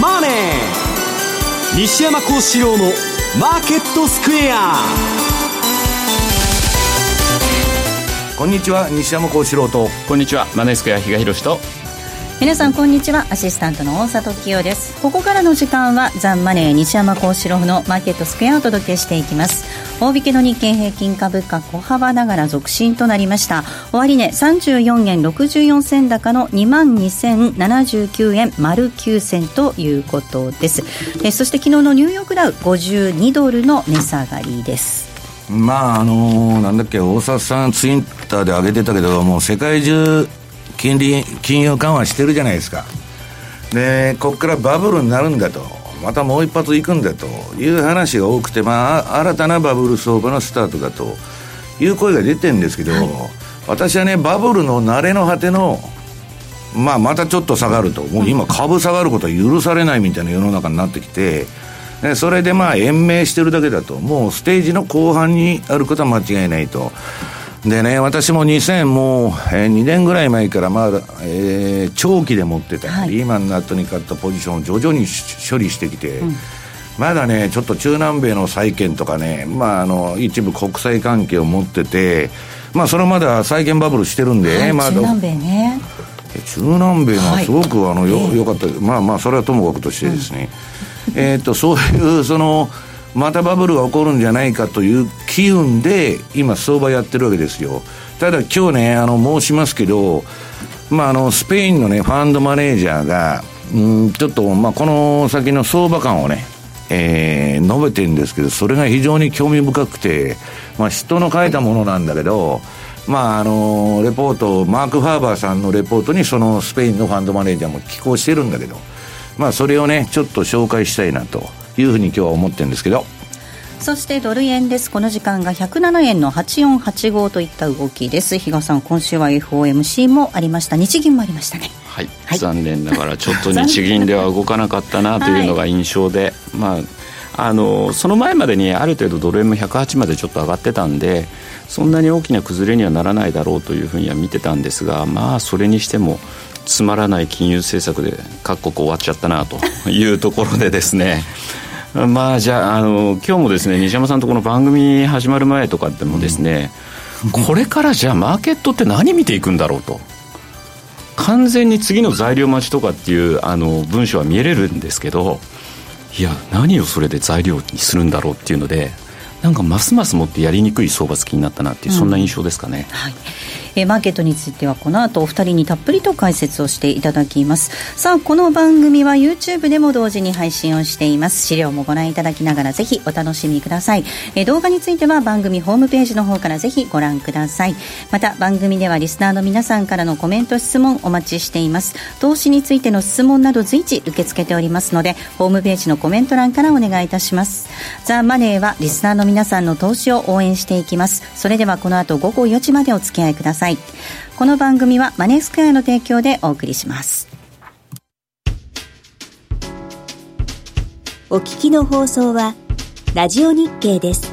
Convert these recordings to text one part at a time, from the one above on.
マネー」西山幸四郎の「マーケットスクエア」こんにちは西山幸四郎と。こんにちはマネースクエア比嘉宏と。皆さんこんにちはアシスタントの大里清です。ここからの時間はザンマネー西山幸四郎のマーケットスクエアをお届けしていきます大引けの日経平均株価小幅ながら続伸となりました終値、34円64銭高の2万2079円丸9銭ということですえそして昨日のニューヨークダウ52ドルの値下がりですまああのー、なんだっけ大沢さんツイッターで上げてたけどもう世界中金利、金融緩和してるじゃないですか。で、ここからバブルになるんだと。またもう一発行くんだという話が多くて、まあ、新たなバブル相場のスタートだという声が出てるんですけど、はい、私はね、バブルの慣れの果ての、まあ、またちょっと下がると、もう今、株下がることは許されないみたいな世の中になってきて、それでまあ延命してるだけだと、もうステージの後半にあることは間違いないと。でね、私も2000もう、えー、2年ぐらい前からまだ、えー、長期で持ってた、はい、リーマンの後に買ったポジションを徐々に処理してきて、うん、まだね、ちょっと中南米の債券とかね、まあ、あの、一部国際関係を持ってて、まあ、それまでは債券バブルしてるんで、はい、まあ、中南米ね。中南米がすごく、あのよ、よかった、まあまあ、それはともかくとしてですね、うん、えっと、そういう、その、またバブルが起こるんじゃないかという機運で今相場やってるわけですよただ今日ねあの申しますけどまああのスペインのねファンドマネージャーがうんちょっとまあこの先の相場感をねえー、述べてるんですけど、それが非常に興味深くて、まあ、人の書いたものなんだけど、まあ、あの、レポート、マーク・ファーバーさんのレポートに、そのスペインのファンドマネージャーも寄稿してるんだけど、まあ、それをね、ちょっと紹介したいなと。いうふうに今日は思ってるんですけど。そしてドル円です。この時間が107円の8485といった動きです。比嘉さん今週は FOMC もありました。日銀もありましたね。はい、はい、残念ながらちょっと日銀では動かなかったなというのが印象で、はい、まああのその前までにある程度ドル円も108までちょっと上がってたんでそんなに大きな崩れにはならないだろうというふうには見てたんですがまあそれにしてもつまらない金融政策で各国終わっちゃったなというところでですね。まあじゃああの今日もですね西山さんとこの番組始まる前とかでもですね、うん、これからじゃあマーケットって何見ていくんだろうと。完全に次の材料待ちとかっていうあの文章は見えれるんですけどいや何をそれで材料にするんだろうっていうのでなんかますますもってやりにくい相場付きになったなっていう、そんな印象ですかね。はい。えー、マーケットについてはこの後お二人にたっぷりと解説をしていただきます。さあこの番組は YouTube でも同時に配信をしています。資料もご覧いただきながらぜひお楽しみください、えー、動画については番組ホームページの方からぜひご覧ください。また番組ではリスナーの皆さんからのコメント質問お待ちしています。投資についての質問など随時受け付けておりますのでホームページのコメント欄からお願いいたします。ザ・マネーはリスナーの皆さんの投資を応援していきます。それではこの後午後4時までお付き合いください。この番組はマネースクエアの提供でお送りします。お聞きの放送はラジオ日経です。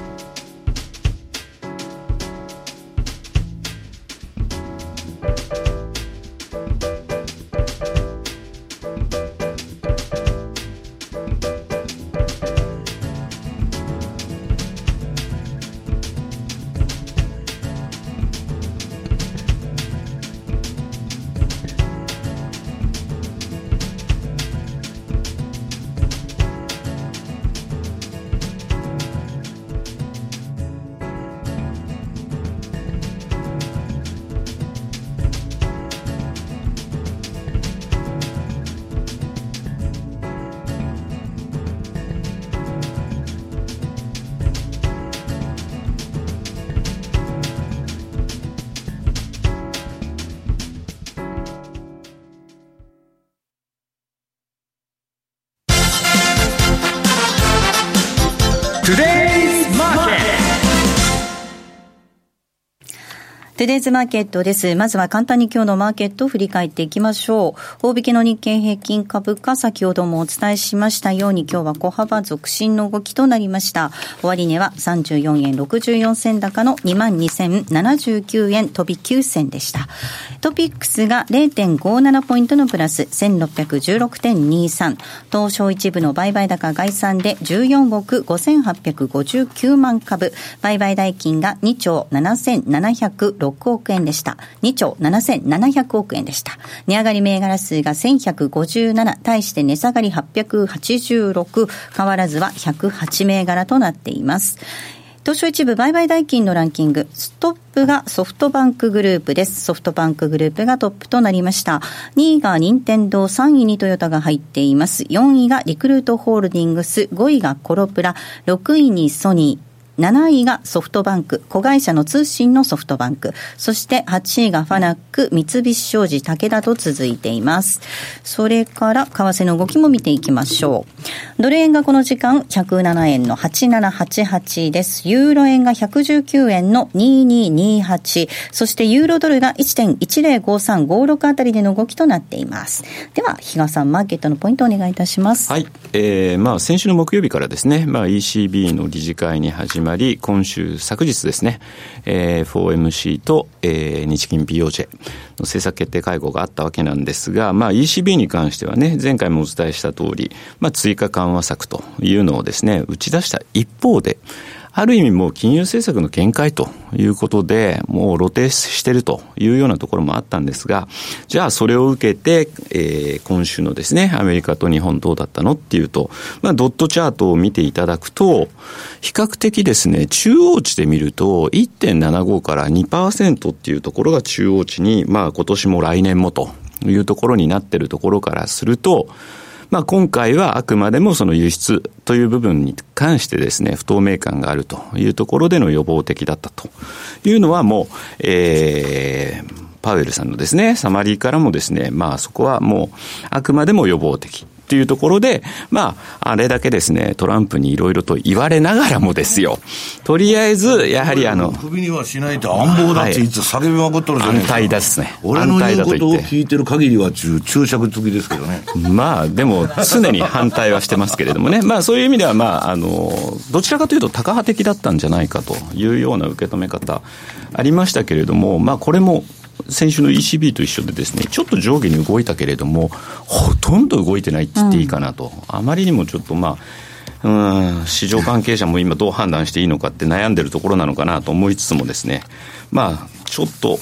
テデーズマーケットです。まずは簡単に今日のマーケットを振り返っていきましょう。大引けの日経平均株価、先ほどもお伝えしましたように、今日は小幅続伸の動きとなりました。終値は34円64銭高の22,079円飛び9銭でした。トピックスが0.57ポイントのプラス1616.23。東証一部の売買高概算で14億5859万株。売買代金が2兆7706 6億円でした。2兆7700億円でした。値上がり銘柄数が1157、対して値下がり886、変わらずは108銘柄となっています。東証一部売買代金のランキング、ストップがソフトバンクグループです。ソフトバンクグループがトップとなりました。2位が任天堂、3位にトヨタが入っています。4位がリクルートホールディングス、5位がコロプラ、6位にソニー、7位がソフトバンク、子会社の通信のソフトバンク、そして8位がファナック、三菱商事、武田と続いています。それから、為替の動きも見ていきましょう。ドル円がこの時間、107円の8788です。ユーロ円が119円の2228、そしてユーロドルが1.105356あたりでの動きとなっています。では、比嘉さん、マーケットのポイントお願いいたします。はい。えー、まあ、先週の木曜日からですね、まあ、ECB の理事会に始ままり、今週、昨日ですね、えー、4MC と、えー、日銀 BOJ の政策決定会合があったわけなんですが、まあ、ECB に関してはね、前回もお伝えした通り、まあ、追加緩和策というのをですね、打ち出した一方で、ある意味もう金融政策の限界ということで、もう露呈しているというようなところもあったんですが、じゃあそれを受けて、えー、今週のですね、アメリカと日本どうだったのっていうと、まあ、ドットチャートを見ていただくと、比較的ですね、中央値で見ると、1.75から2%っていうところが中央値に、まあ今年も来年もというところになっているところからすると、まあ、今回はあくまでもその輸出という部分に関してですね、不透明感があるというところでの予防的だったというのはもう、えー、パウエルさんのですね、サマリーからもですね、まあそこはもうあくまでも予防的。っていうところで、まあ、あれだけですね、トランプにいろいろと言われながらもですよ、とりあえず、やはりあの、首にはしないと暗暴だっていつ叫びまくっとるじゃないですか。安泰ですね。俺の言うことを聞いてる限りは注釈付きですけどね。まあ、でも、常に反対はしてますけれどもね、まあ、そういう意味では、まあ、あの、どちらかというと、タカ派的だったんじゃないかというような受け止め方ありましたけれども、まあ、これも、先週の ECB と一緒でですね、ちょっと上下に動いたけれども、ほとんど動いてないって言っていいかなと。うん、あまりにもちょっとまあ、うん、市場関係者も今どう判断していいのかって悩んでるところなのかなと思いつつもですね、まあ、ちょっと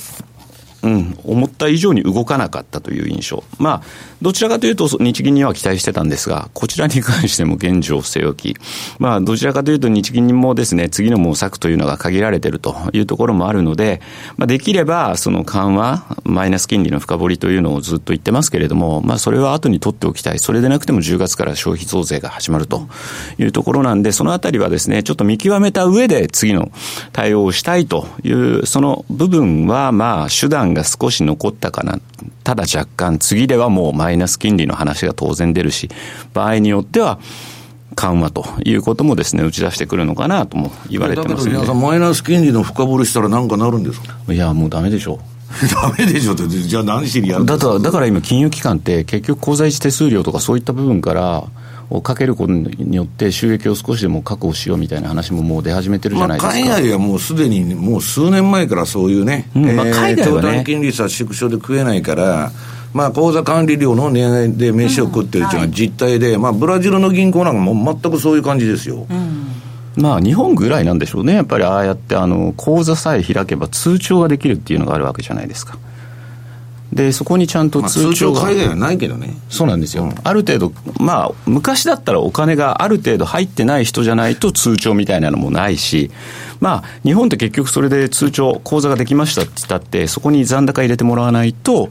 うん、思った以上に動かなかったという印象。まあ、どちらかというと日銀には期待してたんですが、こちらに関しても現状据え置き。まあ、どちらかというと日銀もですね、次の模索というのが限られているというところもあるので、まあ、できれば、その緩和、マイナス金利の深掘りというのをずっと言ってますけれども、まあ、それは後に取っておきたい。それでなくても10月から消費増税が始まるというところなんで、そのあたりはですね、ちょっと見極めた上で次の対応をしたいという、その部分は、まあ、手段が少し残ったかな。ただ若干、次ではもうマイナス金利の話が当然出るし、場合によっては、緩和ということもですね、打ち出してくるのかなとも言われてますね。皆さん、マイナス金利の深掘りしたらなんかなるんですか？いや、もうダメでしょう。ダメでしょって、じゃあ何しにやるんですか？だから今、金融機関って結局口座一手数料とかそういった部分から、をかけることによって収益を少しでも確保しようみたいな話ももう出始めてるじゃないですか、まあ、海外はもうすでにもう数年前からそういうね、うん。まあ、海外はね、金利差縮小で食えないから、まあ、口座管理料の値上げで飯を食ってるっていうのは実態で、うん。はい、まあ、ブラジルの銀行なんかも全くそういう感じですよ。うん。まあ、日本ぐらいなんでしょうね、やっぱりああやってあの口座さえ開けば通帳ができるっていうのがあるわけじゃないですか。でそこにちゃんと通帳が、まあ、海外はないけどね。そうなんですよ、うん、ある程度まあ昔だったらお金がある程度入ってない人じゃないと通帳みたいなのもないしまあ日本って結局それで通帳口座ができましたって言ったってそこに残高入れてもらわないと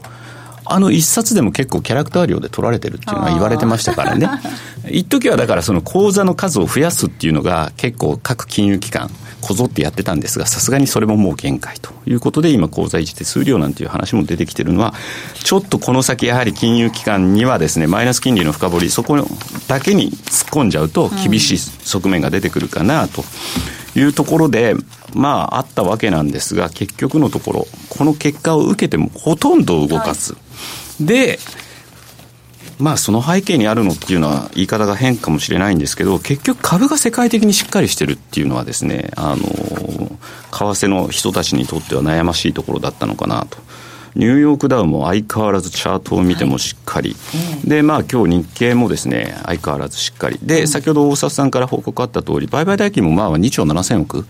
あの一冊でも結構キャラクター料で取られてるっていうのは言われてましたからね。一時はだからその口座の数を増やすっていうのが結構各金融機関こぞってやってたんですが、さすがにそれももう限界ということで、今、口座維持手数料なんていう話も出てきてるのは、ちょっとこの先、やはり金融機関にはですね、マイナス金利の深掘り、そこだけに突っ込んじゃうと、厳しい側面が出てくるかなと。いうところで、まあ、あったわけなんですが、結局のところ、この結果を受けてもほとんど動かず。はい、で、まあその背景にあるのっていうのは言い方が変かもしれないんですけど、結局株が世界的にしっかりしてるっていうのはですね、あの、為替の人たちにとっては悩ましいところだったのかなと。ニューヨークダウも相変わらずチャートを見てもしっかり、はい、でまあ今日日経もですね相変わらずしっかり。で、先ほど大札さんから報告あった通り売買代金もまあ2兆7000億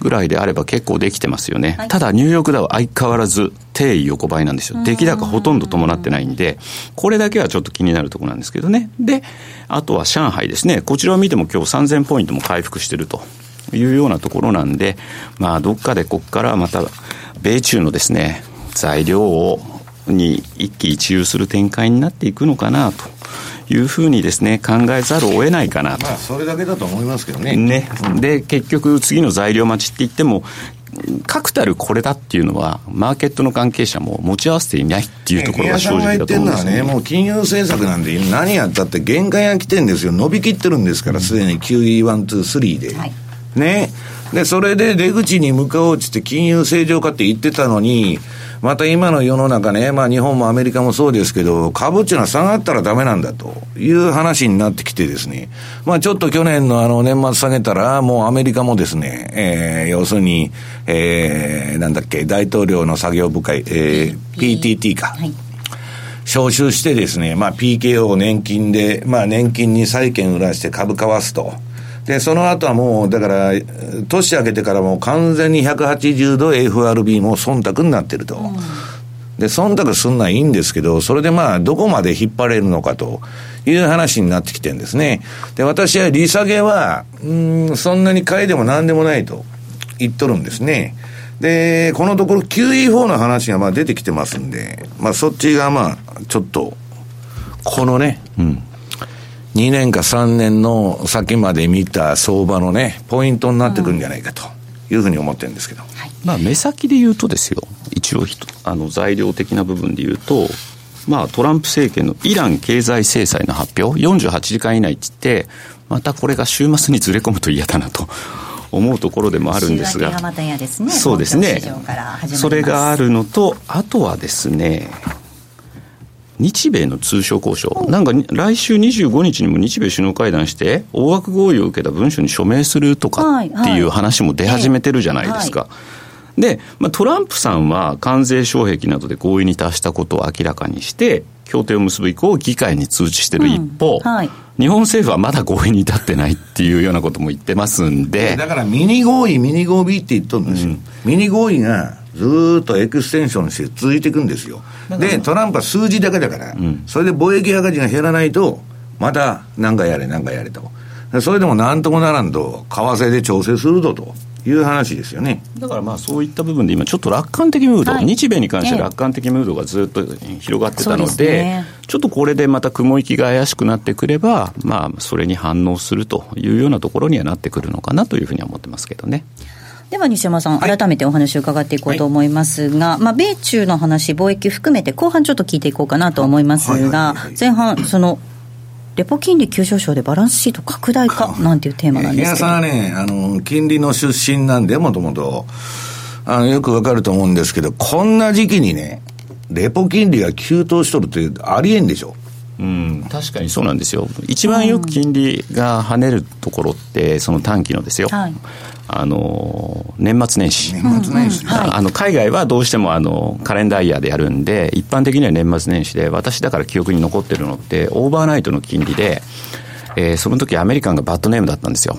ぐらいであれば結構できてますよね、はい、ただニューヨークダウ相変わらず定位横ばいなんですよ。出来高ほとんど伴ってないんでこれだけはちょっと気になるところなんですけどね。であとは上海ですね。こちらを見ても今日3000ポイントも回復してるというようなところなんで、まあ、どっかでここからまた、米中のですね、材料をに一喜一憂する展開になっていくのかなと。いうふうにですね、考えざるを得ないかなと。まあ、それだけだと思いますけどね。ね。で、結局、次の材料待ちって言っても、確たるこれだっていうのは、マーケットの関係者も持ち合わせていないっていうところが正直だと思うんですよ、ね、もう金融政策なんで、何やったって限界が来てるんですよ、伸びきってるんですから、すでに QE1、2、3で。はい、ね。で、それで出口に向かおうって金融正常化って言ってたのに、また今の世の中ね、まあ日本もアメリカもそうですけど、株っていうのは下がったらダメなんだという話になってきてですね、まあちょっと去年のあの年末下げたら、もうアメリカもですね、えー、要するに、えー、なんだっけ、大統領の作業部会、えー、PTT か。はい招集してですね、まあ PKO 年金で、まあ年金に債券売らして株買わすと。で、その後はもう、だから、年明けてからもう完全に180度 FRB も忖度になってると。うんで、忖度すんのはいいんですけど、それでまあ、どこまで引っ張れるのかという話になってきてるんですね。で、私は利下げは、うん、そんなに買いでも何でもないと言っとるんですね。で、このところ QE4 の話がまあ出てきてますんで、まあそっちがまあ、ちょっと、このね、うん、2年か3年の先まで見た相場のね、ポイントになってくるんじゃないかというふうに思ってるんですけど。まあ、目先で言うとですよ、一応あの材料的な部分で言うと、まあ、トランプ政権のイラン経済制裁の発表、48時間以内って言って、またこれが週末にずれ込むと嫌だなと。思うところでもあるんですが、すね、そうですね、それがあるのと、あとはですね、日米の通商交渉、なんか来週25日にも日米首脳会談して、大枠合意を受けた文書に署名するとかっていう話も出始めてるじゃないですか。で、まあ、トランプさんは関税障壁などで合意に達したことを明らかにして、協定を結ぶ意向を議会に通知してる一方、うんはい、日本政府はまだ合意に至ってないっていうようなことも言ってますんで。だからミニ合意、ミニ合意って言っとるんですよ。うん、ミニ合意がずっとエクステンションして続いていくんですよ。で、トランプは数字だけだから、うん、それで貿易赤字が減らないと、また何かやれ、何かやれと。それでもなんともならんと、為替で調整するぞと。いう話ですよねだからまあそういった部分で今、ちょっと楽観的ムード、はい、日米に関して楽観的ムードがずっと広がってたので、ね、ちょっとこれでまた雲行きが怪しくなってくれば、まあ、それに反応するというようなところにはなってくるのかなというふうには思ってますけどね。では西山さん、改めてお話を伺っていこうと思いますが、はい、まあ、米中の話、貿易含めて、後半ちょっと聞いていこうかなと思いますが、前半、そのレポ金利急上昇でバランスシート拡大化なんていうテーマなんですけど。さんはね、あの、金利の出身なんで、もともと、あの、よくわかると思うんですけど、こんな時期にね、レポ金利が急騰しとるってありえんでしょ。う。ん、確かにそうなんですよ、一番よく金利が跳ねるところって、その短期のですよ、はい、あの年末年始、年末年始、あの海外はどうしてもあのカレンダーイヤーでやるんで、一般的には年末年始で、私だから記憶に残ってるのって、オーバーナイトの金利で、えー、その時アメリカンがバッドネームだったんですよ。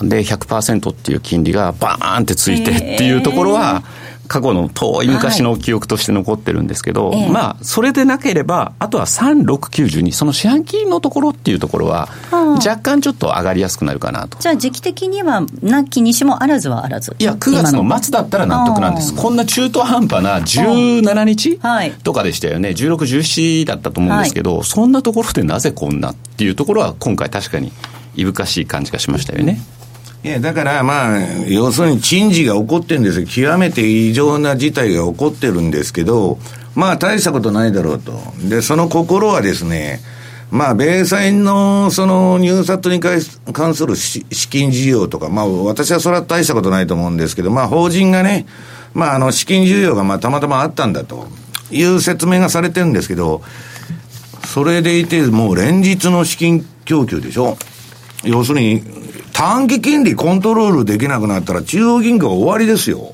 で、100%っていう金利がバーンってついてっていうところは、過去の遠い昔の記憶として残ってるんですけど、はい、まあ、それでなければ、あとは3692、その四半期のところっていうところは、若干ちょっと上がりやすくなるかなと。じゃあ、時期的には、なきにしもあらずはあらず。いや、9月の末だったら納得なんです。こんな中途半端な17日とかでしたよね。16、17だったと思うんですけど、はい、そんなところでなぜこんなっていうところは、今回確かにいぶかしい感じがしましたよね。うんいや、だからまあ、要するに珍事が起こってるんですよ。極めて異常な事態が起こってるんですけど、まあ大したことないだろうと。で、その心はですね、まあ、米債のその入札に関する資金需要とか、まあ、私はそれは大したことないと思うんですけど、まあ、法人がね、まあ、あの、資金需要がまあ、たまたまあったんだという説明がされてるんですけど、それでいて、もう連日の資金供給でしょ。要するに、短期金利コントロールできなくなったら中央銀行は終わりですよ。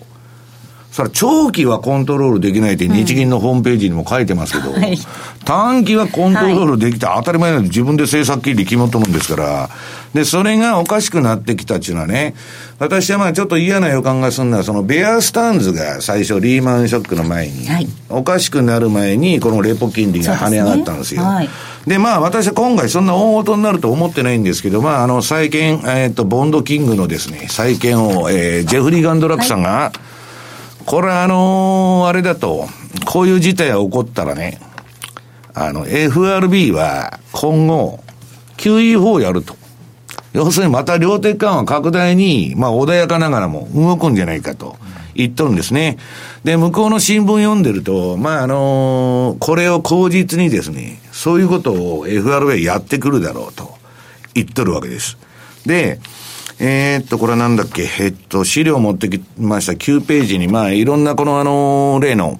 それ長期はコントロールできないって日銀のホームページにも書いてますけど、うんはい、短期はコントロールできて当たり前なんで自分で政策金利決まったもんですから、で、それがおかしくなってきたっていうのはね、私はまあちょっと嫌な予感がするのは、そのベアスタンズが最初リーマンショックの前に、はい、おかしくなる前にこのレポ金利が跳ね上がったんですよ。で、ね。はい、まあ私は今回そんな大事になると思ってないんですけど、まああの債券、えっ、ー、と、ボンドキングのですね、債券を、えー、ジェフリー・ガンドラックさんが、はいこれあのー、あれだと、こういう事態が起こったらね、あの、FRB は今後、QE4 をやると。要するにまた量的緩和拡大に、まあ穏やかながらも動くんじゃないかと言っとるんですね。で、向こうの新聞読んでると、まああのー、これを口実にですね、そういうことを FRB やってくるだろうと言っとるわけです。で、えー、っと、これはなんだっけ、えっと、資料持ってきました。9ページに、まあ、いろんなこのあの、例の、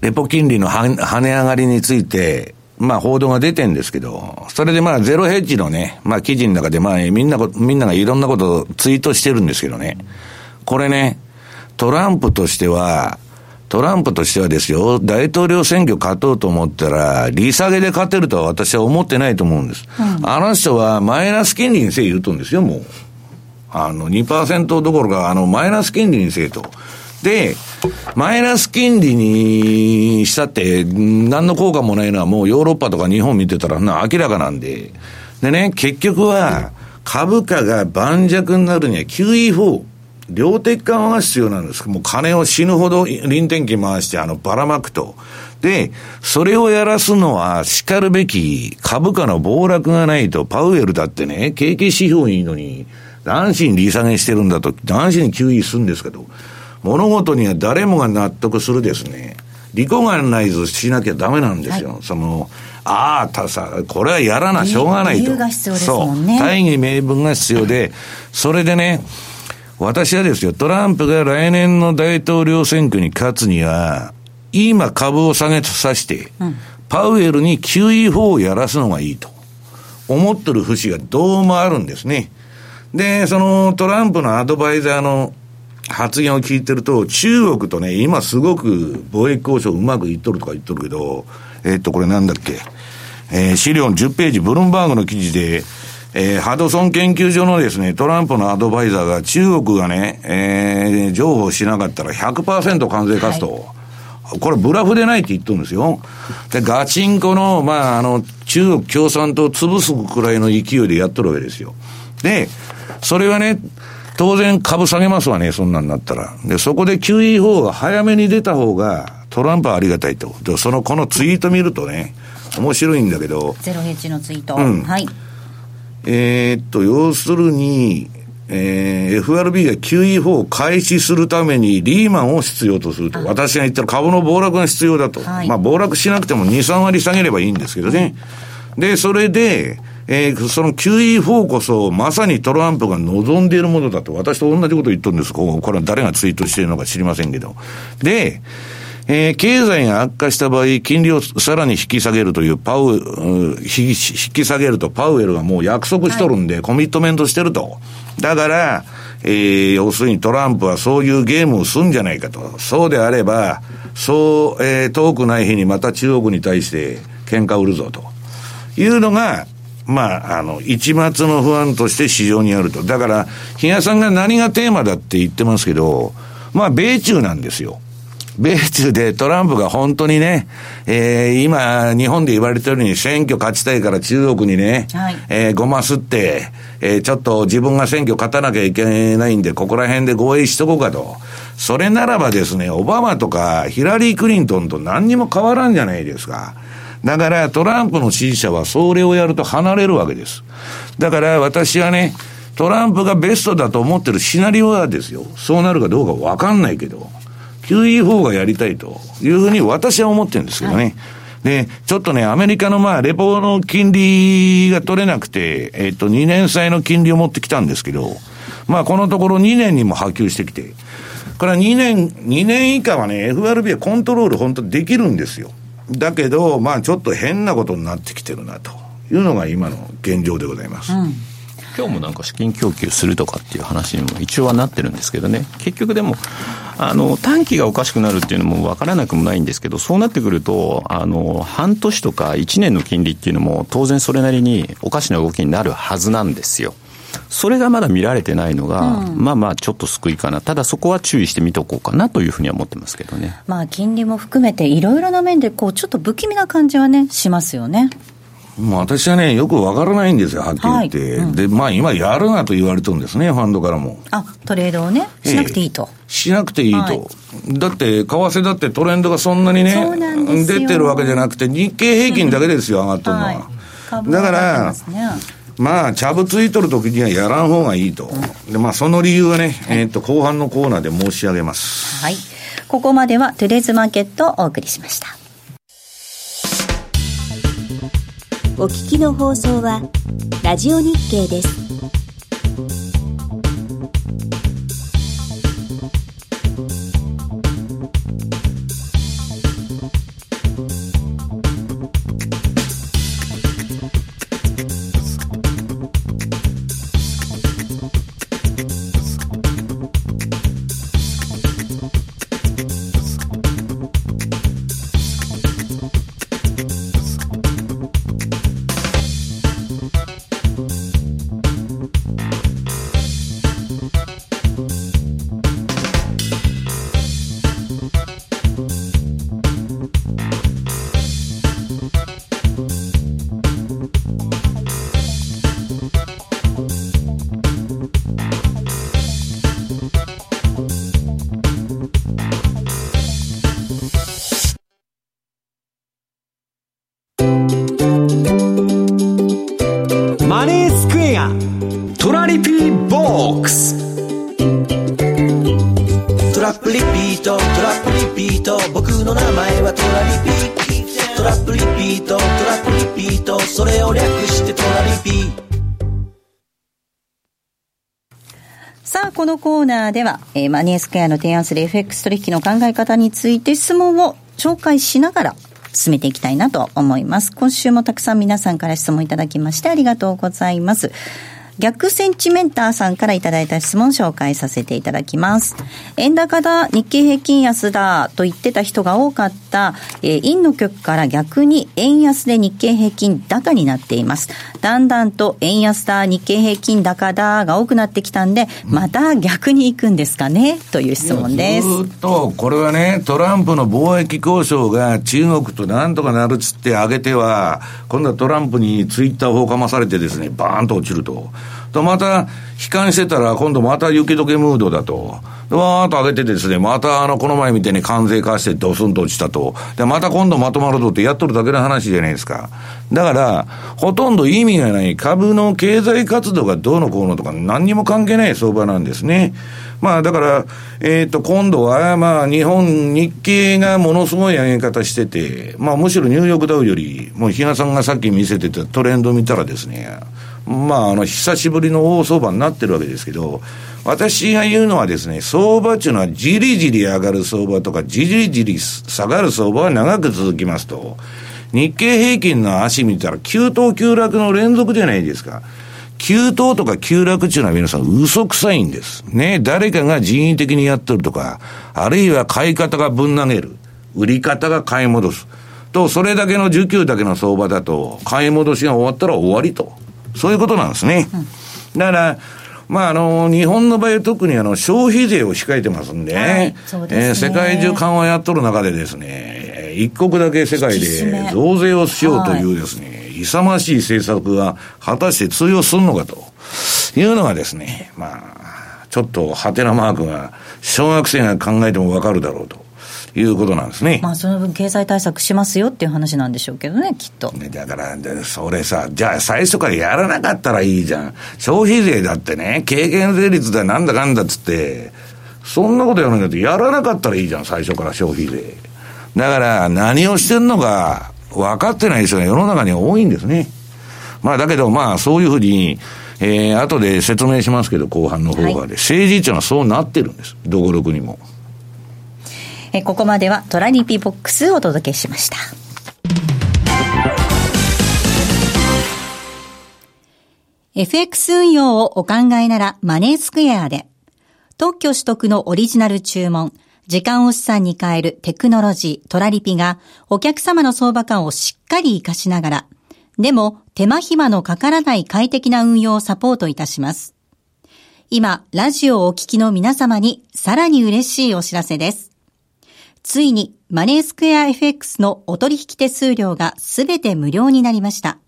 レポ金利の跳ね上がりについて、まあ報道が出てんですけど、それでまあゼロヘッジのね、まあ記事の中でまあみんな、みんながいろんなことをツイートしてるんですけどね、これね、トランプとしては、トランプとしてはですよ、大統領選挙勝とうと思ったら、利下げで勝てるとは私は思ってないと思うんです。うん、あの人はマイナス金利にせい言うとんですよ、もう。あの、2%どころか、あの、マイナス金利にせいと。で、マイナス金利にしたって、何の効果もないのはもうヨーロッパとか日本見てたら明らかなんで。でね、結局は、株価が盤石になるには QE4。量的緩和が必要なんです。もう金を死ぬほど臨転機回して、あの、ばらまくと。で、それをやらすのは、叱るべき株価の暴落がないと、パウエルだってね、景気指標いいのに、男子に利下げしてるんだと、男子に給油するんですけど、物事には誰もが納得するですね、リコガナイズしなきゃダメなんですよ。はい、その、ああ、たさ、これはやらなしょうがないと。理由が必要ですもんね。そう。大義名分が必要で、それでね、私はですよ、トランプが来年の大統領選挙に勝つには、今株を下げさせて、うん、パウエルに QE4 をやらすのがいいと思ってる節がどうもあるんですね。で、そのトランプのアドバイザーの発言を聞いてると、中国とね、今すごく貿易交渉うまくいっとるとか言っとるけど、えー、っと、これなんだっけ、えー、資料の10ページ、ブルンバーグの記事で、えー、ハドソン研究所のですね、トランプのアドバイザーが中国がね、えー、譲歩しなかったら100%関税課すと。はいこれブラフでないって言ってるんですよ。で、ガチンコの、まあ、あの、中国共産党を潰すくらいの勢いでやっとるわけですよ。で、それはね、当然株下げますわね、そんなんなったら。で、そこで QE4 が早めに出た方が、トランプはありがたいと。で、その、このツイート見るとね、面白いんだけど。ゼロヘッジのツイート。うん、はい。えー、っと、要するに、えー、FRB が QE4 を開始するためにリーマンを必要とすると。私が言ったら株の暴落が必要だと。はい、まあ暴落しなくても2、3割下げればいいんですけどね。で、それで、えー、その QE4 こそまさにトランプが望んでいるものだと。私と同じこと言っとるんです。これは誰がツイートしているのか知りませんけど。で、えー、経済が悪化した場合、金利をさらに引き下げるというパウ、引き下げるとパウエルがもう約束しとるんで、はい、コミットメントしてると。だから、えー、要するにトランプはそういうゲームをするんじゃないかと。そうであれば、そう、えー、遠くない日にまた中国に対して喧嘩売るぞと。いうのが、まあ、あの、一末の不安として市場にあると。だから、比嘉さんが何がテーマだって言ってますけど、まあ、米中なんですよ。米中でトランプが本当にね、えー、今、日本で言われてるように選挙勝ちたいから中国にね、はい、えー、ごますって、えー、ちょっと自分が選挙勝たなきゃいけないんで、ここら辺で合意しとこうかと。それならばですね、オバマとかヒラリー・クリントンと何にも変わらんじゃないですか。だからトランプの支持者はそれをやると離れるわけです。だから私はね、トランプがベストだと思ってるシナリオはですよ。そうなるかどうかわかんないけど。QE4 がやりたいというふうに私は思ってるんですけどね。で、ちょっとね、アメリカのまあ、レポの金利が取れなくて、えっ、と、2年債の金利を持ってきたんですけど、まあ、このところ2年にも波及してきて、これは2年、2年以下はね、FRB はコントロール本当できるんですよ。だけど、まあ、ちょっと変なことになってきてるな、というのが今の現状でございます。うん今日もなんか資金供給するとかっていう話にも一応はなってるんですけどね、結局でも、あの短期がおかしくなるっていうのも分からなくもないんですけど、そうなってくると、あの半年とか1年の金利っていうのも、当然それなりにおかしな動きになるはずなんですよ。それがまだ見られてないのが、うん、まあまあちょっと救いかな、ただそこは注意してみとこうかなというふうには思ってますけどね。まあ金利も含めて、いろいろな面でこう、ちょっと不気味な感じはね、しますよね。もう私はね、よくわからないんですよ、はっきり言って。はいうん、で、まあ今やるなと言われてるんですね、ファンドからも。あ、トレードをね、しなくていいと。えしなくていいと。はい、だって、為替だってトレンドがそんなにね、出てるわけじゃなくて、日経平均だけですよ、うん、上がってるのは。はい、だから、まあ、茶ぶついとるときにはやらん方がいいと。うん、で、まあ、その理由はね、えっ、と、後半のコーナーで申し上げます。はい。ここまではトゥレーズマーケットをお送りしました。お聞きの放送はラジオ日経です。ナーでは、えー、マネースクエアの提案する FX 取引の考え方について質問を紹介しながら進めていきたいなと思います。今週もたくさん皆さんから質問いただきましてありがとうございます。逆センチメンターさんからいただいた質問を紹介させていただきます。円高だ、日経平均安だと言ってた人が多かった、えー、陰の局から逆に円安で日経平均高になっています。だんだんと円安だ、日経平均高だが多くなってきたんで、また逆に行くんですかね？という質問です。ずっと、これはね、トランプの貿易交渉が中国となんとかなるっつって上げては、今度はトランプにツイッターをかまされてですね、バーンと落ちると。と、また、悲観してたら、今度また雪解けムードだと。わーっと上げてですね、またあの、この前みたいに関税化してドスンと落ちたと。で、また今度まとまるとってやっとるだけの話じゃないですか。だから、ほとんど意味がない株の経済活動がどうのこうのとか何にも関係ない相場なんですね。まあだから、えっ、ー、と、今度は、まあ日本、日経がものすごい上げ方してて、まあむしろニューヨークダウより、もう比嘉さんがさっき見せてたトレンド見たらですね、まあ、あの、久しぶりの大相場になってるわけですけど、私が言うのはですね、相場っていうのはじりじり上がる相場とか、じりじり下がる相場は長く続きますと、日経平均の足見たら、急騰急落の連続じゃないですか。急騰とか急落っていうのは皆さん嘘くさいんです。ね、誰かが人為的にやってるとか、あるいは買い方がぶん投げる。売り方が買い戻す。と、それだけの需給だけの相場だと、買い戻しが終わったら終わりと。そういうことなんですね。だから、まあ、あの、日本の場合特にあの、消費税を控えてますんで、はい、でね、えー、世界中緩和やっとる中でですね、一国だけ世界で増税をしようというですね、はい、勇ましい政策が果たして通用するのかというのがですね、まあ、ちょっとハテナマークが小学生が考えてもわかるだろうと。いうことなんですね。まあ、その分経済対策しますよっていう話なんでしょうけどね、きっと。だから、それさ、じゃあ最初からやらなかったらいいじゃん。消費税だってね、軽減税率だなんだかんだっつって、そんなことやらなきゃやらなかったらいいじゃん、最初から消費税。だから、何をしてんのか、分かってない人が世の中には多いんですね。まあだけどまあそういうふうに、えー、後で説明しますけど、後半の方がで、はい、政治っていうのはそうなってるんです。どころくにも。えここまではトラニピボックスをお届けしました。FX 運用をお考えならマネースクエアで、特許取得のオリジナル注文、時間を資産に変えるテクノロジー、トラリピがお客様の相場感をしっかり活かしながら、でも手間暇のかからない快適な運用をサポートいたします。今、ラジオをお聞きの皆様にさらに嬉しいお知らせです。ついにマネースクエア FX のお取引手数料がすべて無料になりました。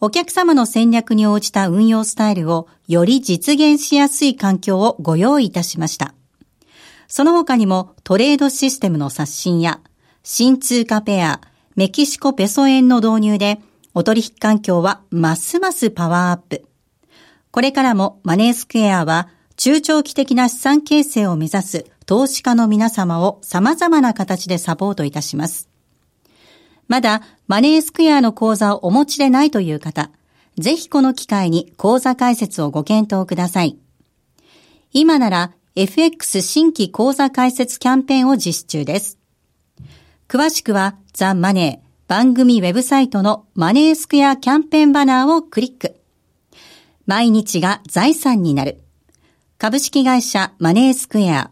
お客様の戦略に応じた運用スタイルをより実現しやすい環境をご用意いたしました。その他にもトレードシステムの刷新や新通貨ペア、メキシコペソ円の導入でお取引環境はますますパワーアップ。これからもマネースクエアは中長期的な資産形成を目指す投資家の皆様を様々な形でサポートいたします。まだマネースクエアの講座をお持ちでないという方、ぜひこの機会に講座開設をご検討ください。今なら FX 新規講座開設キャンペーンを実施中です。詳しくはザ・マネー番組ウェブサイトのマネースクエアキャンペーンバナーをクリック。毎日が財産になる。株式会社マネースクエア。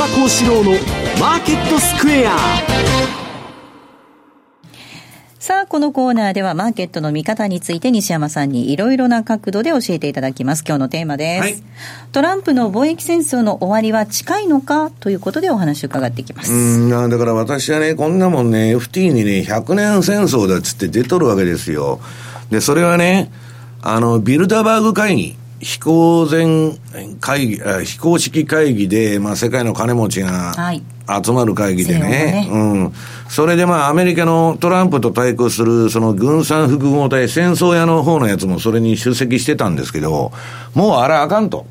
山幸四郎のマーケットスクエアさあ、このコーナーではマーケットの見方について西山さんにいろいろな角度で教えていただきます。今日のテーマです。はい、トランプの貿易戦争の終わりは近いのかということでお話を伺っていきます。うん、だから私はね、こんなもんね、FT にね、100年戦争だっつって出とるわけですよ。で、それはね、あの、ビルダバーグ会議、非公前会議、非公式会議で、まあ、世界の金持ちが集まる会議でね、はいねうん。それでまあ、アメリカのトランプと対抗する、その軍産複合体、戦争屋の方のやつもそれに出席してたんですけど、もうあれあかんと。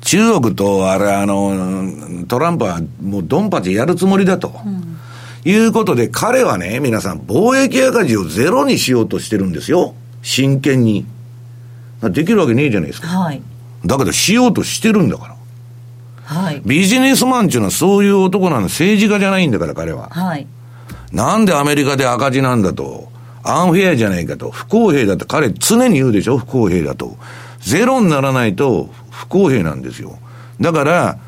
中国とあれ、あの、トランプはもうドンパチやるつもりだと。うん、いうことで、彼はね、皆さん、貿易赤字をゼロにしようとしてるんですよ。真剣に。できるわけねえじゃないですか。はい。だけどしようとしてるんだから。はい。ビジネスマンっていうのはそういう男なの、政治家じゃないんだから、彼は。はい。なんでアメリカで赤字なんだと。アンフェアじゃないかと。不公平だと。彼常に言うでしょ不公平だと。ゼロにならないと不公平なんですよ。だから、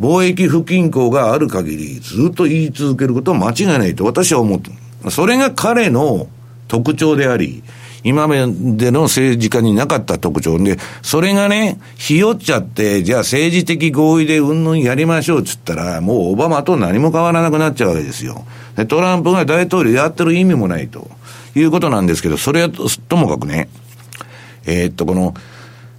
貿易不均衡がある限り、ずっと言い続けることは間違いないと私は思ってそれが彼の特徴であり、今までの政治家になかった特徴で、それがね、ひよっちゃって、じゃあ政治的合意でうんぬんやりましょうっつったら、もうオバマと何も変わらなくなっちゃうわけですよ。で、トランプが大統領やってる意味もないということなんですけど、それはともかくね、えー、っと、この、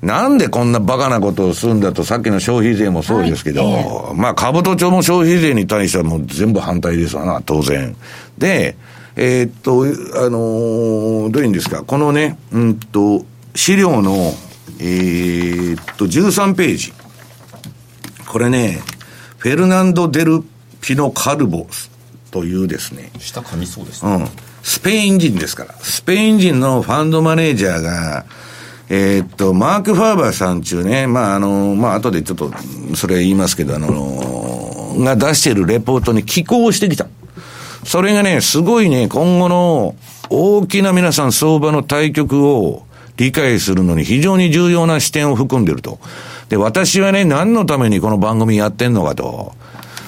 なんでこんなバカなことをするんだと、さっきの消費税もそうですけど、はいえー、まあ、株都庁も消費税に対してはもう全部反対ですわな、当然。で、えー、っと、あのー、どういうんですか、このね、うんと、資料の、えー、っと、13ページ。これね、フェルナンド・デル・ピノ・カルボというですね。下噛みそうですね。うん。スペイン人ですから。スペイン人のファンドマネージャーが、えー、っと、マーク・ファーバーさん中ね、まあ、あの、まあ、後でちょっと、それ言いますけど、あの、が出しているレポートに寄稿してきた。それがね、すごいね、今後の大きな皆さん相場の対局を理解するのに非常に重要な視点を含んでると。で、私はね、何のためにこの番組やってんのかと。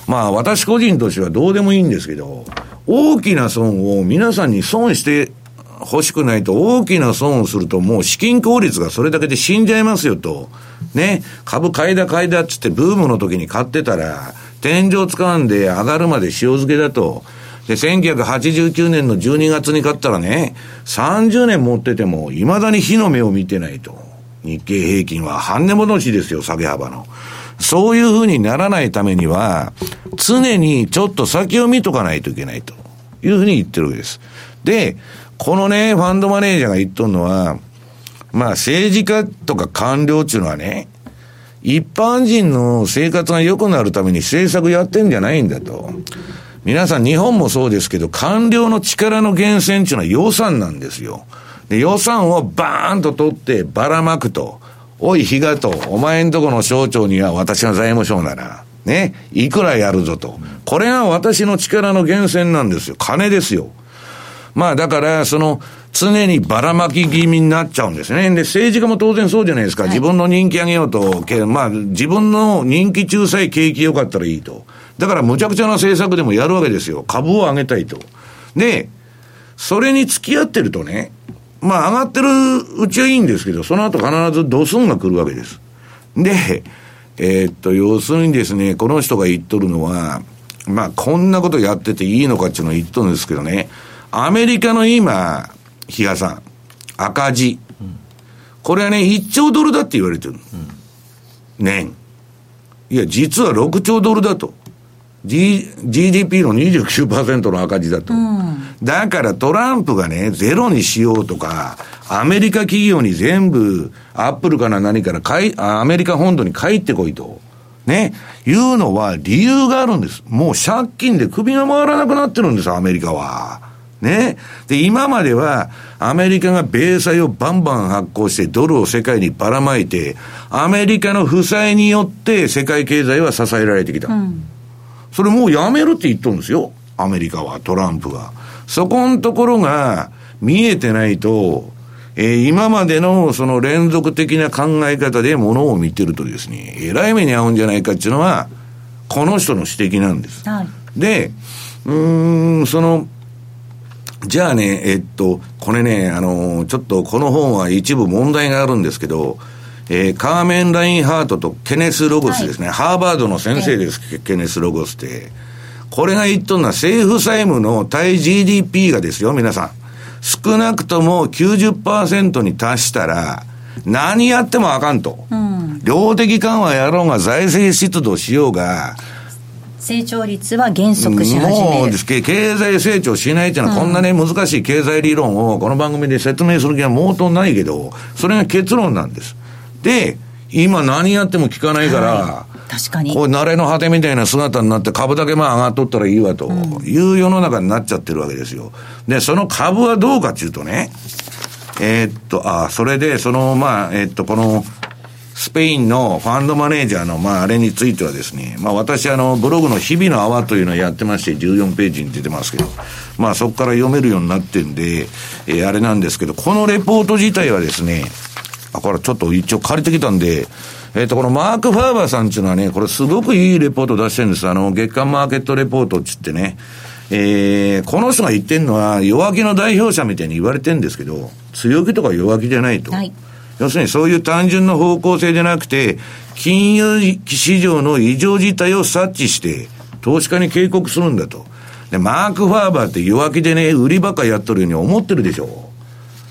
まあ、私個人としてはどうでもいいんですけど、大きな損を皆さんに損して欲しくないと大きな損をするともう資金効率がそれだけで死んじゃいますよと。ね。株買いだ買いだっつってブームの時に買ってたら、天井掴んで上がるまで塩漬けだと。で、1989年の12月に買ったらね、30年持ってても未だに火の目を見てないと。日経平均は半値戻しですよ、下げ幅の。そういうふうにならないためには、常にちょっと先を見とかないといけないというふうに言ってるわけです。で、このね、ファンドマネージャーが言っとるのは、まあ政治家とか官僚っていうのはね、一般人の生活が良くなるために政策やってんじゃないんだと。皆さん日本もそうですけど、官僚の力の源泉っていうのは予算なんですよ。で、予算をバーンと取ってばらまくと。おい、日がと、お前んとこの省庁には私が財務省なら、ね、いくらやるぞと。これが私の力の源泉なんですよ。金ですよ。まあだから、その、常にばらまき気味になっちゃうんですね。で、政治家も当然そうじゃないですか。はい、自分の人気上げようと、まあ、自分の人気中さえ景気良かったらいいと。だから、むちゃくちゃな政策でもやるわけですよ。株を上げたいと。で、それに付き合ってるとね、まあ、上がってるうちはいいんですけど、その後必ずドスンが来るわけです。で、えー、っと、要するにですね、この人が言っとるのは、まあ、こんなことやってていいのかっていうのを言っとるんですけどね、アメリカの今、比嘉さん、赤字。うん、これはね、1兆ドルだって言われてる。うん、年。いや、実は6兆ドルだと。G、GDP の29%の赤字だと、うん。だからトランプがね、ゼロにしようとか、アメリカ企業に全部、アップルから何からかい、アメリカ本土に帰ってこいと。ね、いうのは理由があるんです。もう借金で首が回らなくなってるんです、アメリカは。ね。で、今までは、アメリカが米債をバンバン発行してドルを世界にばらまいて、アメリカの負債によって世界経済は支えられてきた。うん、それもうやめるって言っとるんですよ。アメリカは、トランプが。そこのところが見えてないと、えー、今までのその連続的な考え方でものを見てるとですね、えらい目に遭うんじゃないかっていうのは、この人の指摘なんです。はい、で、うん、その、じゃあね、えっと、これね、あの、ちょっとこの本は一部問題があるんですけど、えー、カーメン・ラインハートとケネス・ロゴスですね、はい、ハーバードの先生です、はい、ケネス・ロゴスって。これが言っとるのは政府債務の対 GDP がですよ、皆さん。少なくとも90%に達したら、何やってもあかんと。うん、量的緩和やろうが財政出動しようが、成長率は減速し始める。もう、経済成長しないっていうのは、こんなね、難しい経済理論をこの番組で説明する気は毛頭ないけど、それが結論なんです。で、今何やっても効かないから、はい、確かに。こう、慣れの果てみたいな姿になって株だけまあ上がっとったらいいわという世の中になっちゃってるわけですよ。で、その株はどうかっていうとね、えー、っと、あ、それで、その、まあ、えー、っと、この、スペインのファンドマネージャーの、まあ、あれについてはですね、まあ、私、あの、ブログの日々の泡というのをやってまして、14ページに出てますけど、まあ、そこから読めるようになってんで、えー、あれなんですけど、このレポート自体はですね、あ、これちょっと一応借りてきたんで、えっ、ー、と、このマーク・ファーバーさんっていうのはね、これすごくいいレポート出してるんです。あの、月間マーケットレポートっつってね。えー、この人が言ってんのは、弱気の代表者みたいに言われてるんですけど、強気とか弱気じゃないと。はい要するにそういう単純な方向性じゃなくて、金融市場の異常事態を察知して、投資家に警告するんだと。で、マーク・ファーバーって弱気でね、売りばっかやっとるように思ってるでしょ。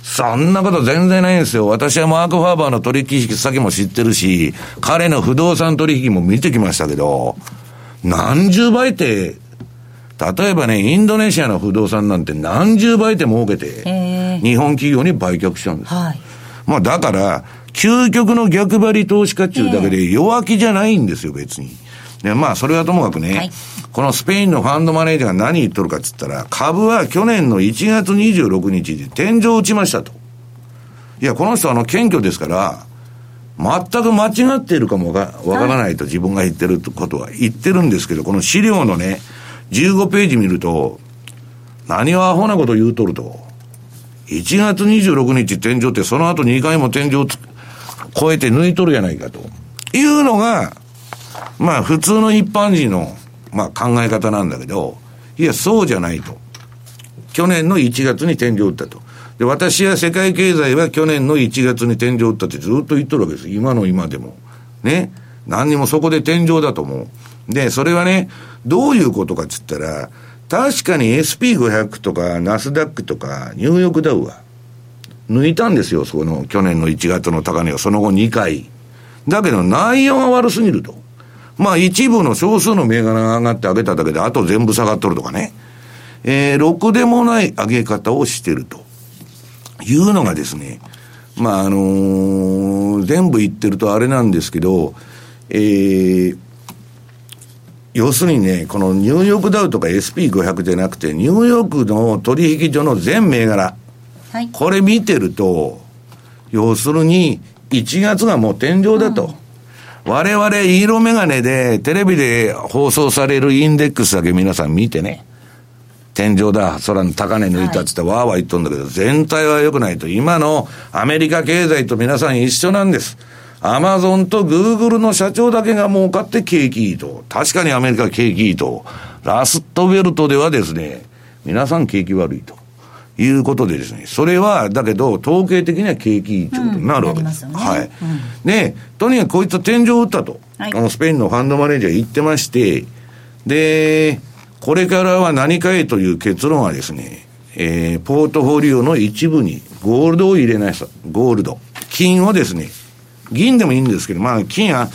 そんなこと全然ないんですよ。私はマーク・ファーバーの取引先も知ってるし、彼の不動産取引も見てきましたけど、何十倍って例えばね、インドネシアの不動産なんて何十倍で儲けへて、ー日本企業に売却しちゃうんです。はい。まあだから、究極の逆張り投資家っていうだけで弱気じゃないんですよ、別に。で、まあそれはともかくね、はいこのスペインのファンドマネージャーが何言っとるかっつったら、株は去年の1月26日で天井を打ちましたと。いや、この人はあの謙虚ですから、全く間違っているかもわかわからないと自分が言ってることは言ってるんですけど、この資料のね、15ページ見ると、何をアホなこと言うとると。1月26日天井ってその後2回も天井をつ超えて抜いとるやないかと。いうのが、まあ普通の一般人の、まあ考え方なんだけど、いや、そうじゃないと。去年の1月に天井打ったと。で、私は世界経済は去年の1月に天井打ったってずっと言っとるわけです。今の今でも。ね。何にもそこで天井だと思う。で、それはね、どういうことかっつったら、確かに SP500 とかナスダックとかニューヨークダウは抜いたんですよ、その去年の1月の高値をその後2回。だけど内容が悪すぎると。まあ一部の少数の銘柄が上がって上げただけで、あと全部下がっとるとかね。えー、ろくでもない上げ方をしてると。いうのがですね、まああのー全部言ってるとあれなんですけど、えー、要するにね、このニューヨークダウとか SP500 じゃなくて、ニューヨークの取引所の全銘柄、はい。これ見てると、要するに、1月がもう天井だと。我々、色眼鏡で、テレビで放送されるインデックスだけ皆さん見てね。天井だ、空の高値抜いたっつってわーわー言っとんだけど、全体は良くないと。今のアメリカ経済と皆さん一緒なんです。アマゾンとグーグルの社長だけが儲かって景気いいと。確かにアメリカ景気いいと。ラストベルトではですね、皆さん景気悪いと。いうことでですね、それは、だけど、統計的には景気いいってことになるわけです。うんすよねはい。で、とにかくこいつは天井を打ったと。はいあの、スペインのファンドマネージャー言ってまして、で、これからは何かへという結論はですね、えー、ポートフォリオの一部にゴールドを入れないさ、ゴールド。金をですね、銀でもいいんですけど、まあ、金は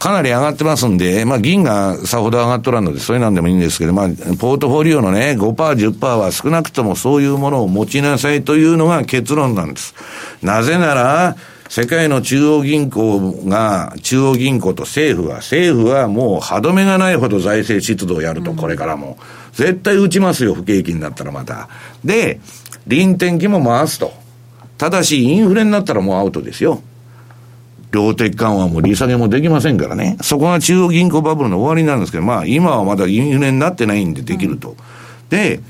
かなり上がってますんで、まあ、銀がさほど上がっとらんので、それなんでもいいんですけど、まあ、ポートフォリオのね、5%、10%は少なくともそういうものを持ちなさいというのが結論なんです。なぜなら、世界の中央銀行が、中央銀行と政府は、政府はもう歯止めがないほど財政出動をやると、これからも。絶対打ちますよ、不景気になったらまた。で、臨転機も回すと。ただし、インフレになったらもうアウトですよ。量的緩和も利下げもできませんからね。そこが中央銀行バブルの終わりなんですけど、まあ今はまだインフレになってないんでできると。で、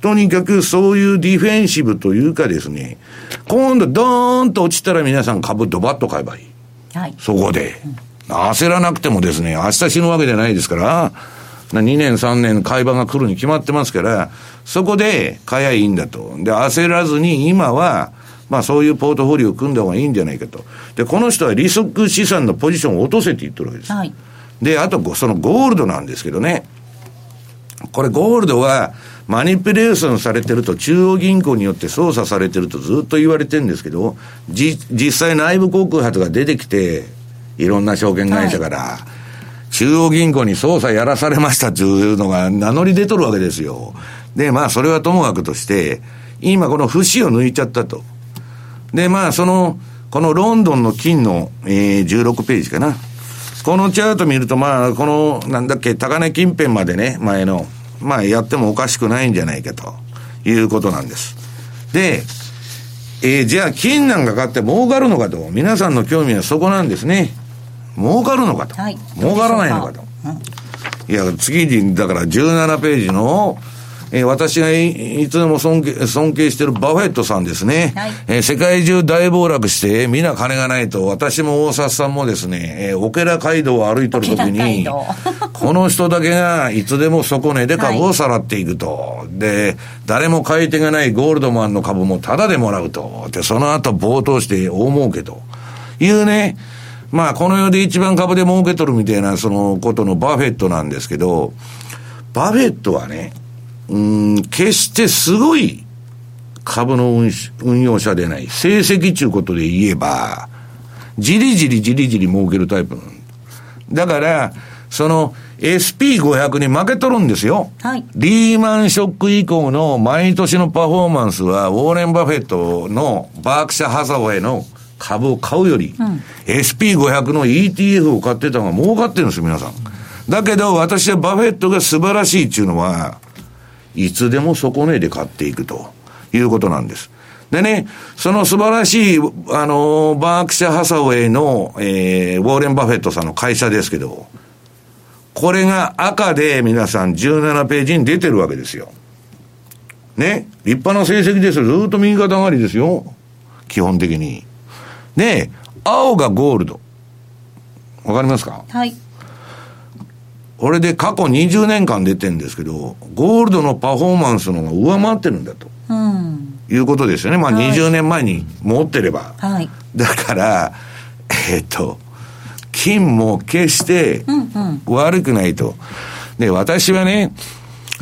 とにかくそういうディフェンシブというかですね、今度ドーンと落ちたら皆さん株ドバッと買えばいい。はい。そこで。焦らなくてもですね、明日死ぬわけじゃないですから、2年3年買い場が来るに決まってますから、そこで買えばいいんだと。で、焦らずに今は、まあそういうポートフォリオを組んだ方がいいんじゃないかと。で、この人は利息資産のポジションを落とせって言ってるわけです。はい。で、あと、そのゴールドなんですけどね。これゴールドは、マニピュレーションされてると、中央銀行によって操作されてるとずっと言われてるんですけど、じ、実際内部告発が出てきて、いろんな証券会社から、中央銀行に操作やらされましたっていうのが名乗り出とるわけですよ。で、まあ、それはともかくとして、今この節を抜いちゃったと。で、まあ、その、このロンドンの金の、えー、16ページかな。このチャート見ると、まあ、この、なんだっけ、高値近辺までね、前の、まあ、やってもおかしくないんじゃないかということなんです。で、えーじゃあ、金なんか買って儲かるのかと。皆さんの興味はそこなんですね。儲かるのかと。はい儲からないのかと。いや、次に、だから17ページの、えー私がいいつでも尊敬尊敬してるバフェットさんですね。はいえー世界中大暴落して、皆金がないと、私も大札さんもですね、えーオケラ街道を歩いとるときに道、この人だけがいつでも底値で株をさらっていくと。で、誰も買い手がないゴールドマンの株もタダでもらうと。で、その後暴騰して大儲けと。いうね、まあ、この世で一番株で儲けとるみたいな、そのことのバフェットなんですけど、バフェットはね、うーん、決してすごい株の運運用者でない。成績ということで言えば、じりじりじりじり儲けるタイプだから、その SP500 に負けとるんですよ。はいリーマンショック以降の毎年のパフォーマンスは、ウォーレン・バフェットのバークシャ・ハサウェイの株を買うより、SP500 の ETF を買ってた方が儲かってるんですよ、皆さん。だけど、私はバフェットが素晴らしいっていうのは、いつでも底値で買っていくということなんです。でね、その素晴らしい、あの、バークシャ・ハサウェイの、えー、ウォーレン・バフェットさんの会社ですけど、これが赤で皆さん17ページに出てるわけですよ。ね。立派な成績ですよ。ずっと右肩上がりですよ。基本的に。で、青がゴールド。わかりますか？はいこれで過去20年間出てるんですけど、ゴールドのパフォーマンスの方が上回ってるんだとうんいうことですよね。まあはい20年前に持ってれば。はいだから、えっと、金も決して悪くないと。で、私はね、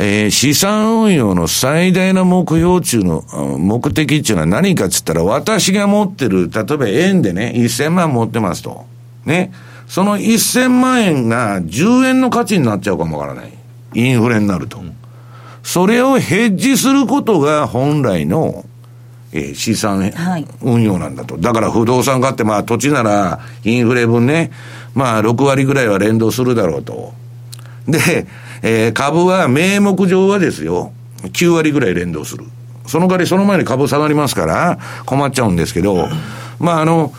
えー資産運用の最大の目標中の、あ目的っていうのは何かっつったら、私が持ってる、例えば円でね、1000万持ってますと。ね。その1000万円が10円の価値になっちゃうかもわからない。インフレになると。それをヘッジすることが本来の、えー資産はい運用なんだと。だから不動産買って、まあ土地ならインフレ分ね、まあ6割ぐらいは連動するだろうと。で、えー株は名目上はですよ、9割ぐらい連動する。その代わりその前に株下がりますから困っちゃうんですけど、まああの、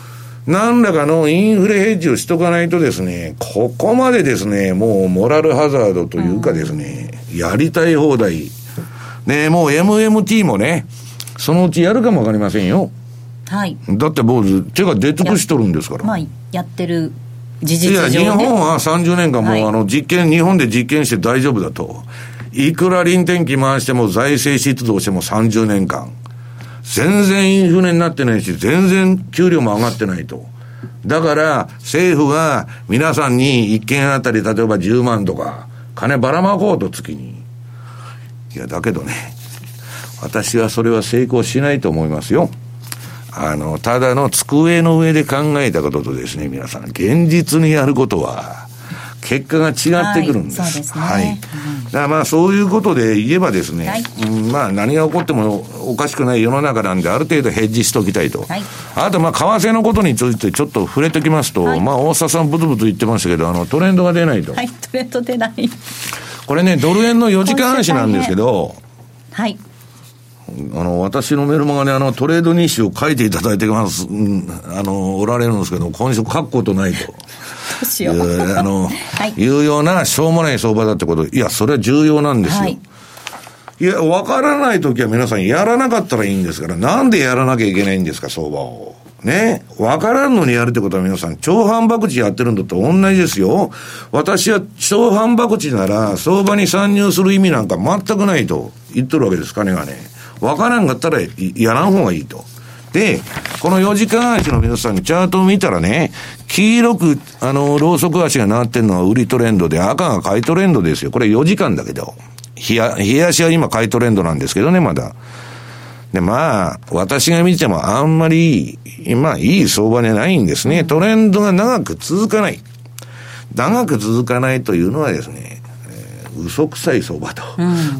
何らかのインフレヘッジをしとかないとですね、ここまでですね、もうモラルハザードというかですね、やりたい放題。ね、もう MMT もね、そのうちやるかもわかりませんよ。はいだってもう手が出尽くしとるんですから。まあやってる事いや、実上ね日本は30年間もう、はいあの、実験、日本で実験して大丈夫だと。いくら臨転機回しても財政出動しても30年間。全然インフレになってないし、全然給料も上がってないと。だから、政府が皆さんに一件あたり、例えば10万とか、金ばらまこうと月に。いや、だけどね、私はそれは成功しないと思いますよ。あの、ただの机の上で考えたこととですね、皆さん、現実にやることは、結果が違ってくるんです。はいそうですねはい。うんだからまあ、そういうことで言えばですね、はいうんまあ、何が起こってもおかしくない世の中なんで、ある程度ヘッジしておきたいと。はいあと、まあ、為替のことについてちょっと触れておきますと、はいまあ、大沢さんブツブツ言ってましたけど、あの、トレンドが出ないと。はいトレンド出ないこれね、ドル円の4時間足なんですけど、はいあの、私のメルマガにあの、トレード日誌を書いていただいてます、うん、あの、おられるんですけど、今週書くことないと。どううう、あの、はいいうようなしょうもない相場だってこと。いや、それは重要なんですよ。はいい、や、わからないときは皆さんやらなかったらいいんですから、なんでやらなきゃいけないんですか、相場を。ね。わからんのにやるってことは皆さん、超反爆地やってるんだと同じですよ。私は超反爆地なら、相場に参入する意味なんか全くないと言っとるわけです、金がね。わからんかったらいやらん方がいいと。で、この4時間足の皆さんにチャートを見たらね、黄色く、あの、ローソク足がなってるのは売りトレンドで、赤が買いトレンドですよ。これ4時間だけど。冷や、冷やしは今買いトレンドなんですけどね、まだ。で、まあ、私が見てもあんまり、まあ、いい相場じゃないんですね。トレンドが長く続かない。長く続かないというのはですね、えー嘘くさい相場と、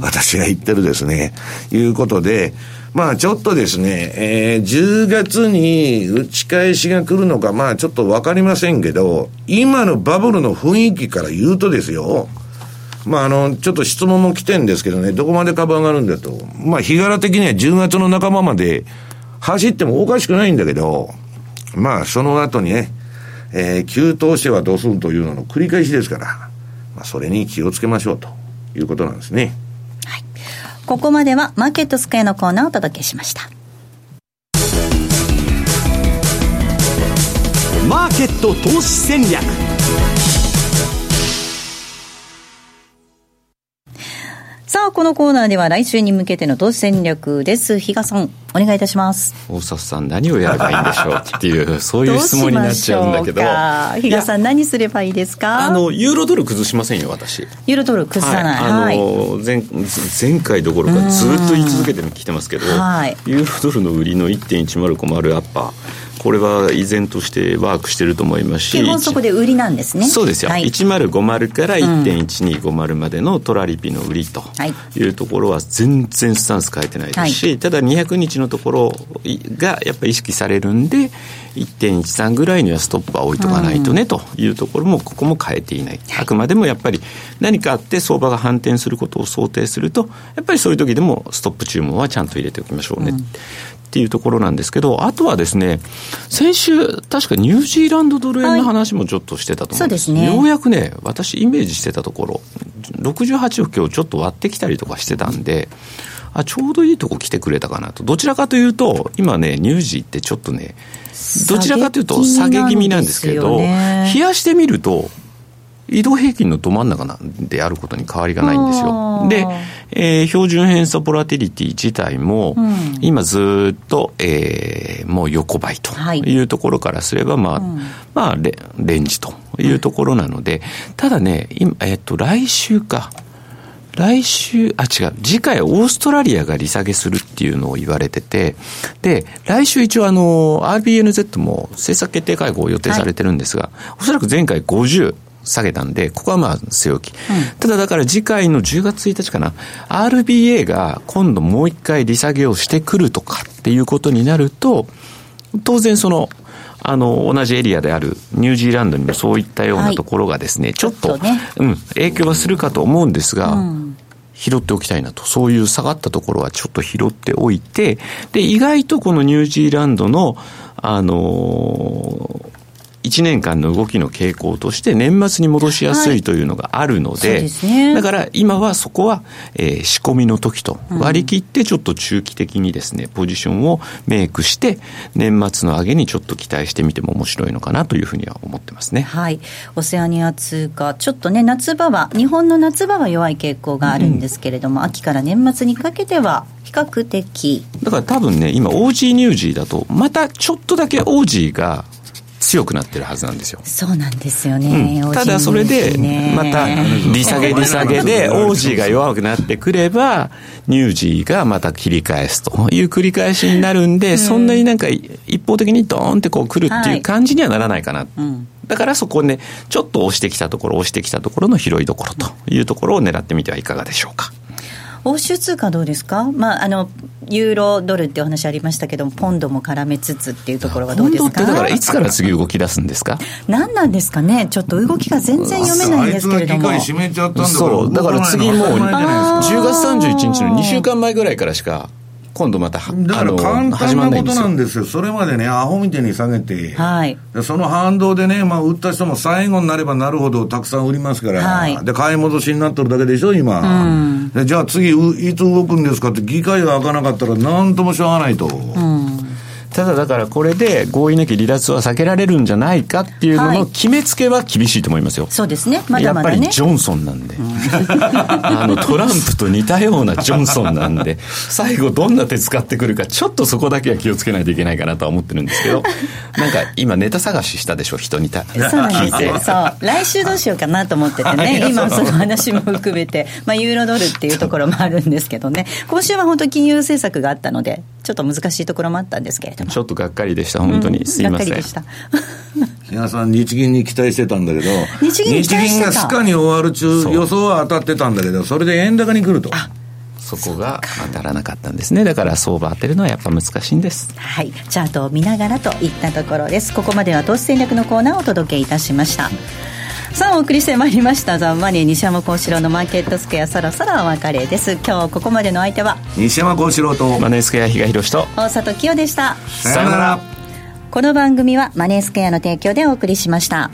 私が言ってるですね、いうことで、まあちょっとですね、えー10月に打ち返しが来るのか、まあちょっとわかりませんけど、今のバブルの雰囲気から言うとですよ、まああの、ちょっと質問も来てんですけどね、どこまで株上がるんだと。まあ日柄的には10月の半ばまで走ってもおかしくないんだけど、まあその後にね、えー急騰してはどうするというのの繰り返しですから、まあそれに気をつけましょうということなんですね。ここまではマーケットスクエアのコーナーをお届けしました。マーケット投資戦略。あこのコーナーでは来週に向けての投資戦略です。比嘉さんお願いいたします。大里さん何をやればいいんでしょうっていうそういう質問になっちゃうんだけど。ど比嘉さん何すればいいですか？あのユーロドル崩しませんよ私。ユーロドル崩さない。はい、あはい、の前前回どころかずっと言い続けてきてますけど、はい。ユーロドルの売りの1.1050アッパーこれは依然としてワークしてると思いますし。基本そこで売りなんですね。そうですよ、はい、1050から1.1250までのトラリピの売りとい。うところは全然スタンス変えてないですし、はい、ただ200日のところがやっぱり意識されるんで1.13ぐらいにはストップは置いとかないとね、というところもここも変えていない、あくまでもやっぱり何かあって相場が反転することを想定するとやっぱりそういう時でもストップ注文はちゃんと入れておきましょうね、うんっていうところなんですけど、あとはですね、先週、確かニュージーランドドル円の話もちょっとしてたと思うんです、はい、ね、ようやくね、私、イメージしてたところ、68を今日ちょっと割ってきたりとかしてたんで、あちょうどいいとこ来てくれたかなと、どちらかというと、今ね、ニュージーってちょっとね、どちらかというと下げ気味なんですけど、冷やしてみると、移動平均のど真ん中なんであることに変わりがないんですよ。で、えー、標準偏差ボラティリティ自体も、うん、今ずっと、えー、もう横ばいとい。うところからすれば、まあ、うん、まあレ、レンジというところなので、ただね、今、えっ、と、来週か。来週、あ、違う、次回オーストラリアが利下げするっていうのを言われてて、で、来週一応あの、RBNZ も政策決定会合を予定されてるんですが、はい、おそらく前回50、下げたんで、ここはまあ据え置き、うん、ただだから次回の10月1日かな、RBA が今度もう一回利下げをしてくるとかっていうことになると、当然その、あの、同じエリアであるニュージーランドにもそういったようなところがですね、はい、ちょっと、ね、うん、影響はするかと思うんですが、うん。拾っておきたいなと。そういう下がったところはちょっと拾っておいて、で、意外とこのニュージーランドの、あのー、1年間の動きの傾向として年末に戻しやすいというのがあるので、はいね、だから今はそこは、えー、仕込みの時と割り切ってちょっと中期的にですね、ポジションをメイクして年末の上げにちょっと期待してみても面白いのかなというふうには思ってますね。はい。オセアニア通貨、ちょっとね、夏場は、日本の夏場は弱い傾向があるんですけれども、うん、秋から年末にかけては比較的。だから多分ね、今、オージーニュージーだと、またちょっとだけオージーが強くなってるはずなんですよ。そうなんですよね。うん、ただそれで、また、利下げ利下げで、オージーが弱くなってくれば、ニュージーがまた切り返すという繰り返しになるんで、うん、そんなになんか一方的にドーンってこう来るっていう感じにはならないかな。はいうんだからそこね、ちょっと押してきたところ、押してきたところの広いところというところを狙ってみてはいかがでしょうか。欧州通貨どうですか、まあ、あのユーロドルってお話ありましたけども、ポンドも絡めつつっていうところはどうですか？ポンドってだから、いつから次動き出すんですか？何なんですかね、ちょっと動きが全然読めないんですけれども。そう、だから次もう、10月31日の2週間前ぐらいからしか。今度まただから簡単なことなんですよ、それまでね、アホみたいに下げて、はい、その反動でね、まあ、売った人も最後になればなるほどたくさん売りますから、はい、で買い戻しになってるだけでしょ、今、うん、じゃあ次、いつ動くんですかって、議会が開かなかったら、なんともしょうがないと。うんただだからこれで合意なき離脱は避けられるんじゃないかっていうのの決めつけは厳しいと思いますよ。そうですね。まだまだ、ね、やっぱりジョンソンなんで。うん、あのトランプと似たようなジョンソンなんで、最後どんな手使ってくるか、ちょっとそこだけは気をつけないといけないかなとは思ってるんですけど、なんか今ネタ探ししたでしょ、人にた。そうなんですよ。そう。来週どうしようかなと思っててね、今その話も含めて、まあユーロドルっていうところもあるんですけどね、今週は本当金融政策があったので、ちょっと難しいところもあったんですけれども。ちょっとがっかりでした、本当に。すいません。がっかりでした。皆さん、日銀に期待してたんだけど、日銀日銀がスカに終わる中、予想は当たってたんだけど、それで円高に来ると。そこが当たらなかったんですねだから相場当てるのはやっぱ難しいんですはいチャートを見ながらといったところですここまでは投資戦略のコーナーをお届けいたしましたさあお送りしてまいりました。ザ・マネー西山幸四郎のマーケットスクエア。そろそろお別れです。今日ここまでの相手は？西山幸四郎とマネースクエア比嘉宏と。大里清でした。さよなら。この番組はマネースクエアの提供でお送りしました